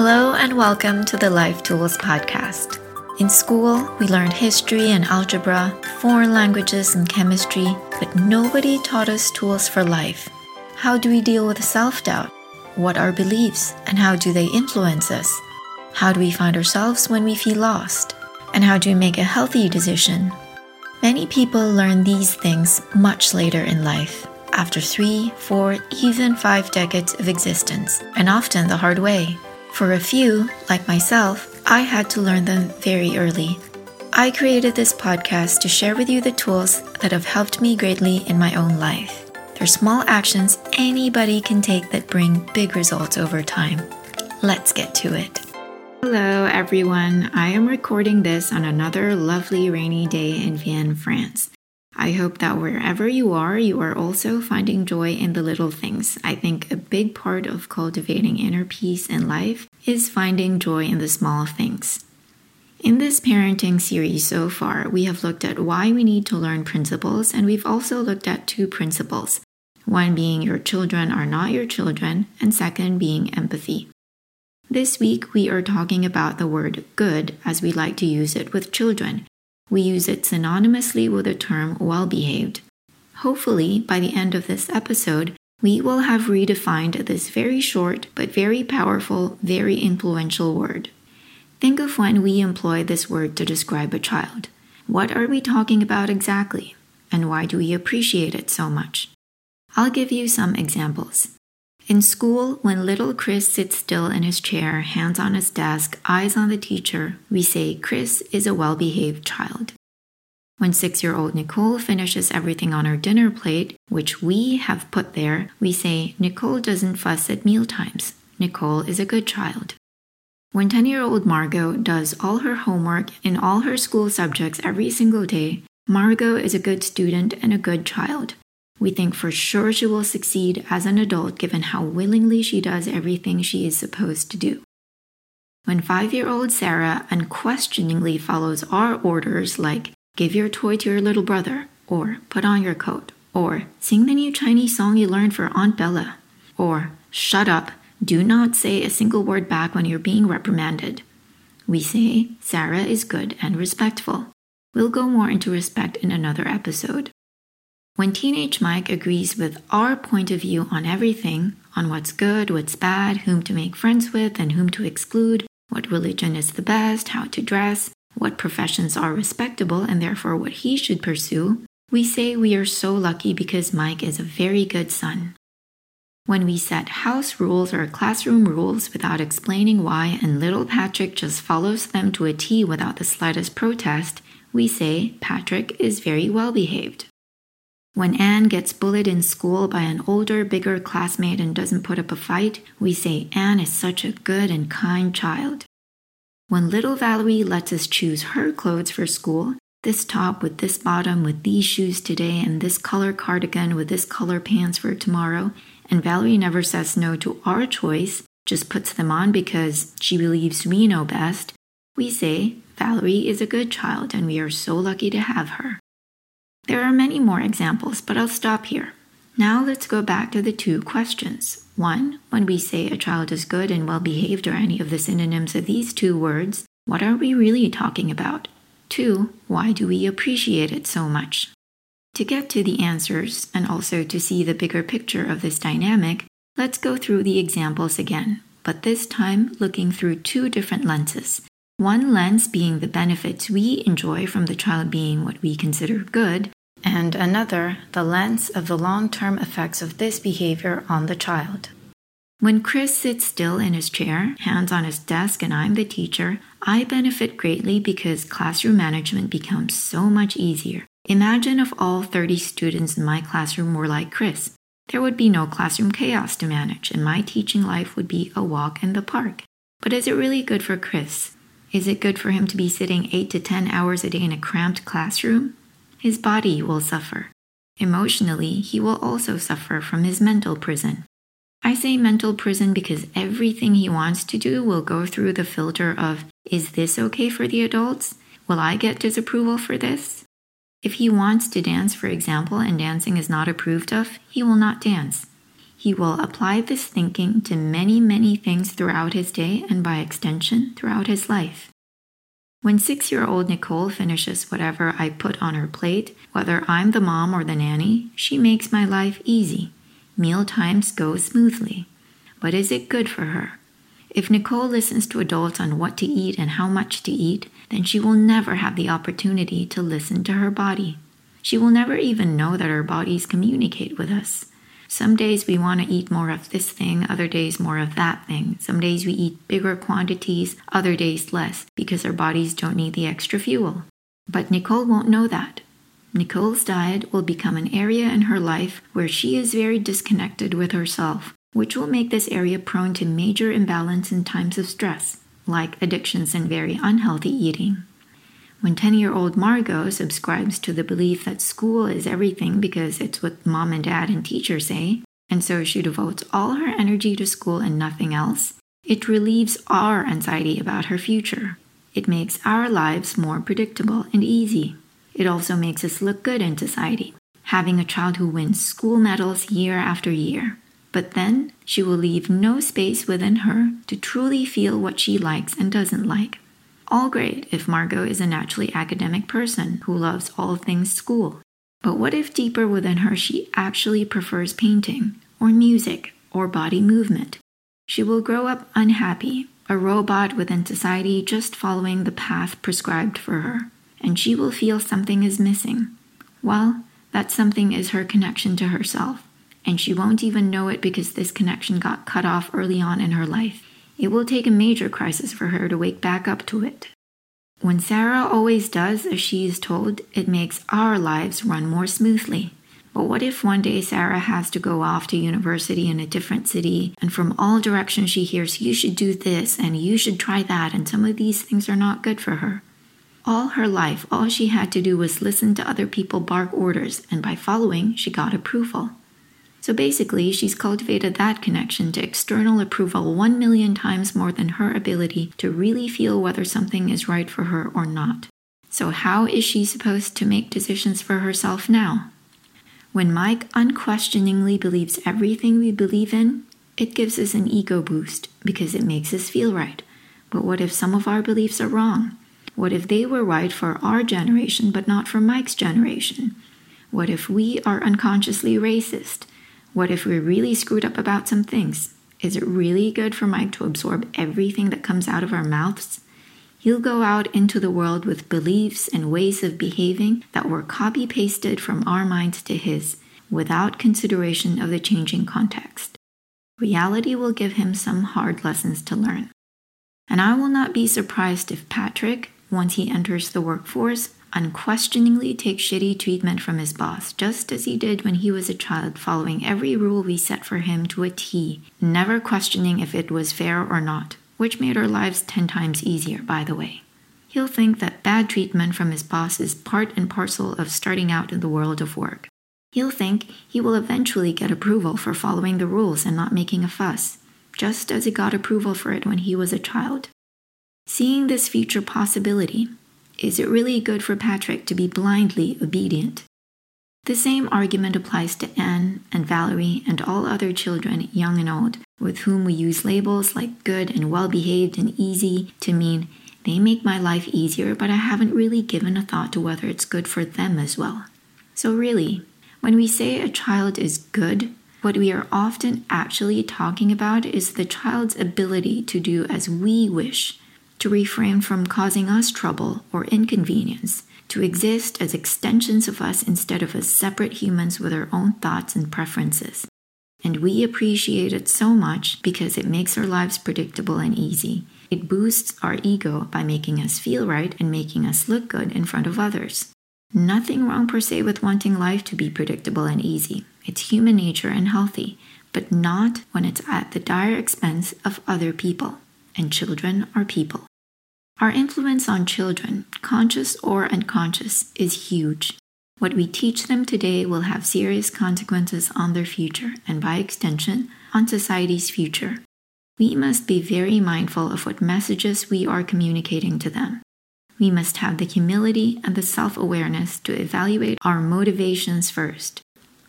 Hello and welcome to the Life Tools Podcast. In school, we learned history and algebra, foreign languages and chemistry, but nobody taught us tools for life. How do we deal with self doubt? What are beliefs and how do they influence us? How do we find ourselves when we feel lost? And how do we make a healthy decision? Many people learn these things much later in life, after three, four, even five decades of existence, and often the hard way. For a few, like myself, I had to learn them very early. I created this podcast to share with you the tools that have helped me greatly in my own life. They're small actions anybody can take that bring big results over time. Let's get to it. Hello, everyone. I am recording this on another lovely rainy day in Vienne, France. I hope that wherever you are, you are also finding joy in the little things. I think a big part of cultivating inner peace in life is finding joy in the small things. In this parenting series so far, we have looked at why we need to learn principles, and we've also looked at two principles one being your children are not your children, and second being empathy. This week, we are talking about the word good as we like to use it with children, we use it synonymously with the term well behaved. Hopefully, by the end of this episode, we will have redefined this very short but very powerful, very influential word. Think of when we employ this word to describe a child. What are we talking about exactly? And why do we appreciate it so much? I'll give you some examples. In school, when little Chris sits still in his chair, hands on his desk, eyes on the teacher, we say Chris is a well behaved child. When six year old Nicole finishes everything on her dinner plate, which we have put there, we say Nicole doesn't fuss at meal times. Nicole is a good child. When 10 year old Margot does all her homework in all her school subjects every single day, Margot is a good student and a good child. We think for sure she will succeed as an adult given how willingly she does everything she is supposed to do. When five year old Sarah unquestioningly follows our orders like give your toy to your little brother, or put on your coat, or sing the new Chinese song you learned for Aunt Bella, or shut up, do not say a single word back when you're being reprimanded. We say Sarah is good and respectful. We'll go more into respect in another episode. When teenage Mike agrees with our point of view on everything, on what's good, what's bad, whom to make friends with, and whom to exclude, what religion is the best, how to dress, what professions are respectable, and therefore what he should pursue, we say we are so lucky because Mike is a very good son. When we set house rules or classroom rules without explaining why, and little Patrick just follows them to a T without the slightest protest, we say Patrick is very well behaved. When Anne gets bullied in school by an older, bigger classmate and doesn't put up a fight, we say Anne is such a good and kind child. When little Valerie lets us choose her clothes for school, this top with this bottom with these shoes today and this color cardigan with this color pants for tomorrow, and Valerie never says no to our choice, just puts them on because she believes we know best, we say Valerie is a good child and we are so lucky to have her. There are many more examples, but I'll stop here. Now let's go back to the two questions. One, when we say a child is good and well behaved or any of the synonyms of these two words, what are we really talking about? Two, why do we appreciate it so much? To get to the answers and also to see the bigger picture of this dynamic, let's go through the examples again, but this time looking through two different lenses. One lens being the benefits we enjoy from the child being what we consider good, and another, the lens of the long term effects of this behavior on the child. When Chris sits still in his chair, hands on his desk, and I'm the teacher, I benefit greatly because classroom management becomes so much easier. Imagine if all 30 students in my classroom were like Chris. There would be no classroom chaos to manage, and my teaching life would be a walk in the park. But is it really good for Chris? Is it good for him to be sitting 8 to 10 hours a day in a cramped classroom? His body will suffer. Emotionally, he will also suffer from his mental prison. I say mental prison because everything he wants to do will go through the filter of is this okay for the adults? Will I get disapproval for this? If he wants to dance, for example, and dancing is not approved of, he will not dance. he will apply this thinking to many, many things throughout his day and by extension throughout his life. When six year old Nicole finishes whatever I put on her plate, whether I'm the mom or the nanny, she makes my life easy. Meal times go smoothly. But is it good for her? If Nicole listens to adults on what to eat and how much to eat, then she will never have the opportunity to listen to her body. She will never even know that our bodies communicate with us. Some days we want to eat more of this thing, other days more of that thing. Some days we eat bigger quantities, other days less, because our bodies don't need the extra fuel. But Nicole won't know that. Nicole's diet will become an area in her life where she is very disconnected with herself, which will make this area prone to major imbalance in times of stress, like addictions and very unhealthy eating. When 10 year old Margot subscribes to the belief that school is everything because it's what mom and dad and teachers say, and so she devotes all her energy to school and nothing else, it relieves our anxiety about her future. It makes our lives more predictable and easy. It also makes us look good in society, having a child who wins school medals year after year. But then she will leave no space within her to truly feel what she likes and doesn't like. All great if Margot is a naturally academic person who loves all things school. But what if deeper within her she actually prefers painting, or music, or body movement? She will grow up unhappy, a robot within society just following the path prescribed for her, and she will feel something is missing. Well, that something is her connection to herself, and she won't even know it because this connection got cut off early on in her life. It will take a major crisis for her to wake back up to it. When Sarah always does as she is told, it makes our lives run more smoothly. But what if one day Sarah has to go off to university in a different city, and from all directions she hears, you should do this and you should try that, and some of these things are not good for her? All her life, all she had to do was listen to other people bark orders, and by following, she got approval. So basically, she's cultivated that connection to external approval one million times more than her ability to really feel whether something is right for her or not. So, how is she supposed to make decisions for herself now? When Mike unquestioningly believes everything we believe in, it gives us an ego boost because it makes us feel right. But what if some of our beliefs are wrong? What if they were right for our generation but not for Mike's generation? What if we are unconsciously racist? What if we're really screwed up about some things? Is it really good for Mike to absorb everything that comes out of our mouths? He'll go out into the world with beliefs and ways of behaving that were copy pasted from our minds to his without consideration of the changing context. Reality will give him some hard lessons to learn. And I will not be surprised if Patrick, once he enters the workforce, unquestioningly take shitty treatment from his boss, just as he did when he was a child, following every rule we set for him to a T, never questioning if it was fair or not, which made our lives 10 times easier, by the way. He'll think that bad treatment from his boss is part and parcel of starting out in the world of work. He'll think he will eventually get approval for following the rules and not making a fuss, just as he got approval for it when he was a child. Seeing this future possibility, is it really good for Patrick to be blindly obedient? The same argument applies to Anne and Valerie and all other children, young and old, with whom we use labels like good and well behaved and easy to mean they make my life easier, but I haven't really given a thought to whether it's good for them as well. So, really, when we say a child is good, what we are often actually talking about is the child's ability to do as we wish to refrain from causing us trouble or inconvenience, to exist as extensions of us instead of as separate humans with our own thoughts and preferences. And we appreciate it so much because it makes our lives predictable and easy. It boosts our ego by making us feel right and making us look good in front of others. Nothing wrong per se with wanting life to be predictable and easy. It's human nature and healthy, but not when it's at the dire expense of other people. And children are people. Our influence on children, conscious or unconscious, is huge. What we teach them today will have serious consequences on their future and, by extension, on society's future. We must be very mindful of what messages we are communicating to them. We must have the humility and the self awareness to evaluate our motivations first.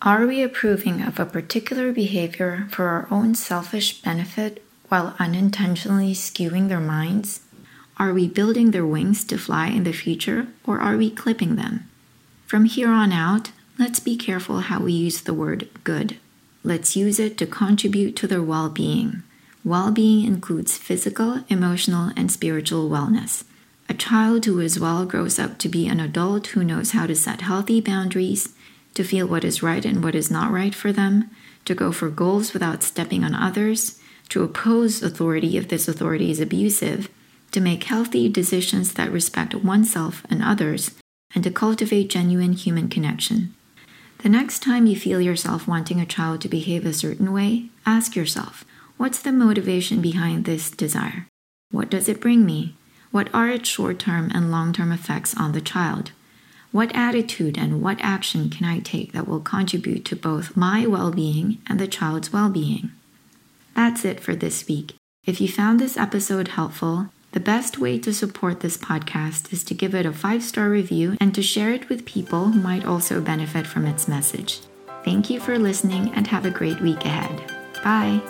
Are we approving of a particular behavior for our own selfish benefit while unintentionally skewing their minds? Are we building their wings to fly in the future or are we clipping them? From here on out, let's be careful how we use the word good. Let's use it to contribute to their well being. Well being includes physical, emotional, and spiritual wellness. A child who is well grows up to be an adult who knows how to set healthy boundaries, to feel what is right and what is not right for them, to go for goals without stepping on others, to oppose authority if this authority is abusive, to make healthy decisions that respect oneself and others, and to cultivate genuine human connection. The next time you feel yourself wanting a child to behave a certain way, ask yourself, what's the motivation behind this desire? What does it bring me? What are its short term and long term effects on the child? What attitude and what action can I take that will contribute to both my well being and the child's well being? That's it for this week. If you found this episode helpful, the best way to support this podcast is to give it a five star review and to share it with people who might also benefit from its message. Thank you for listening and have a great week ahead. Bye.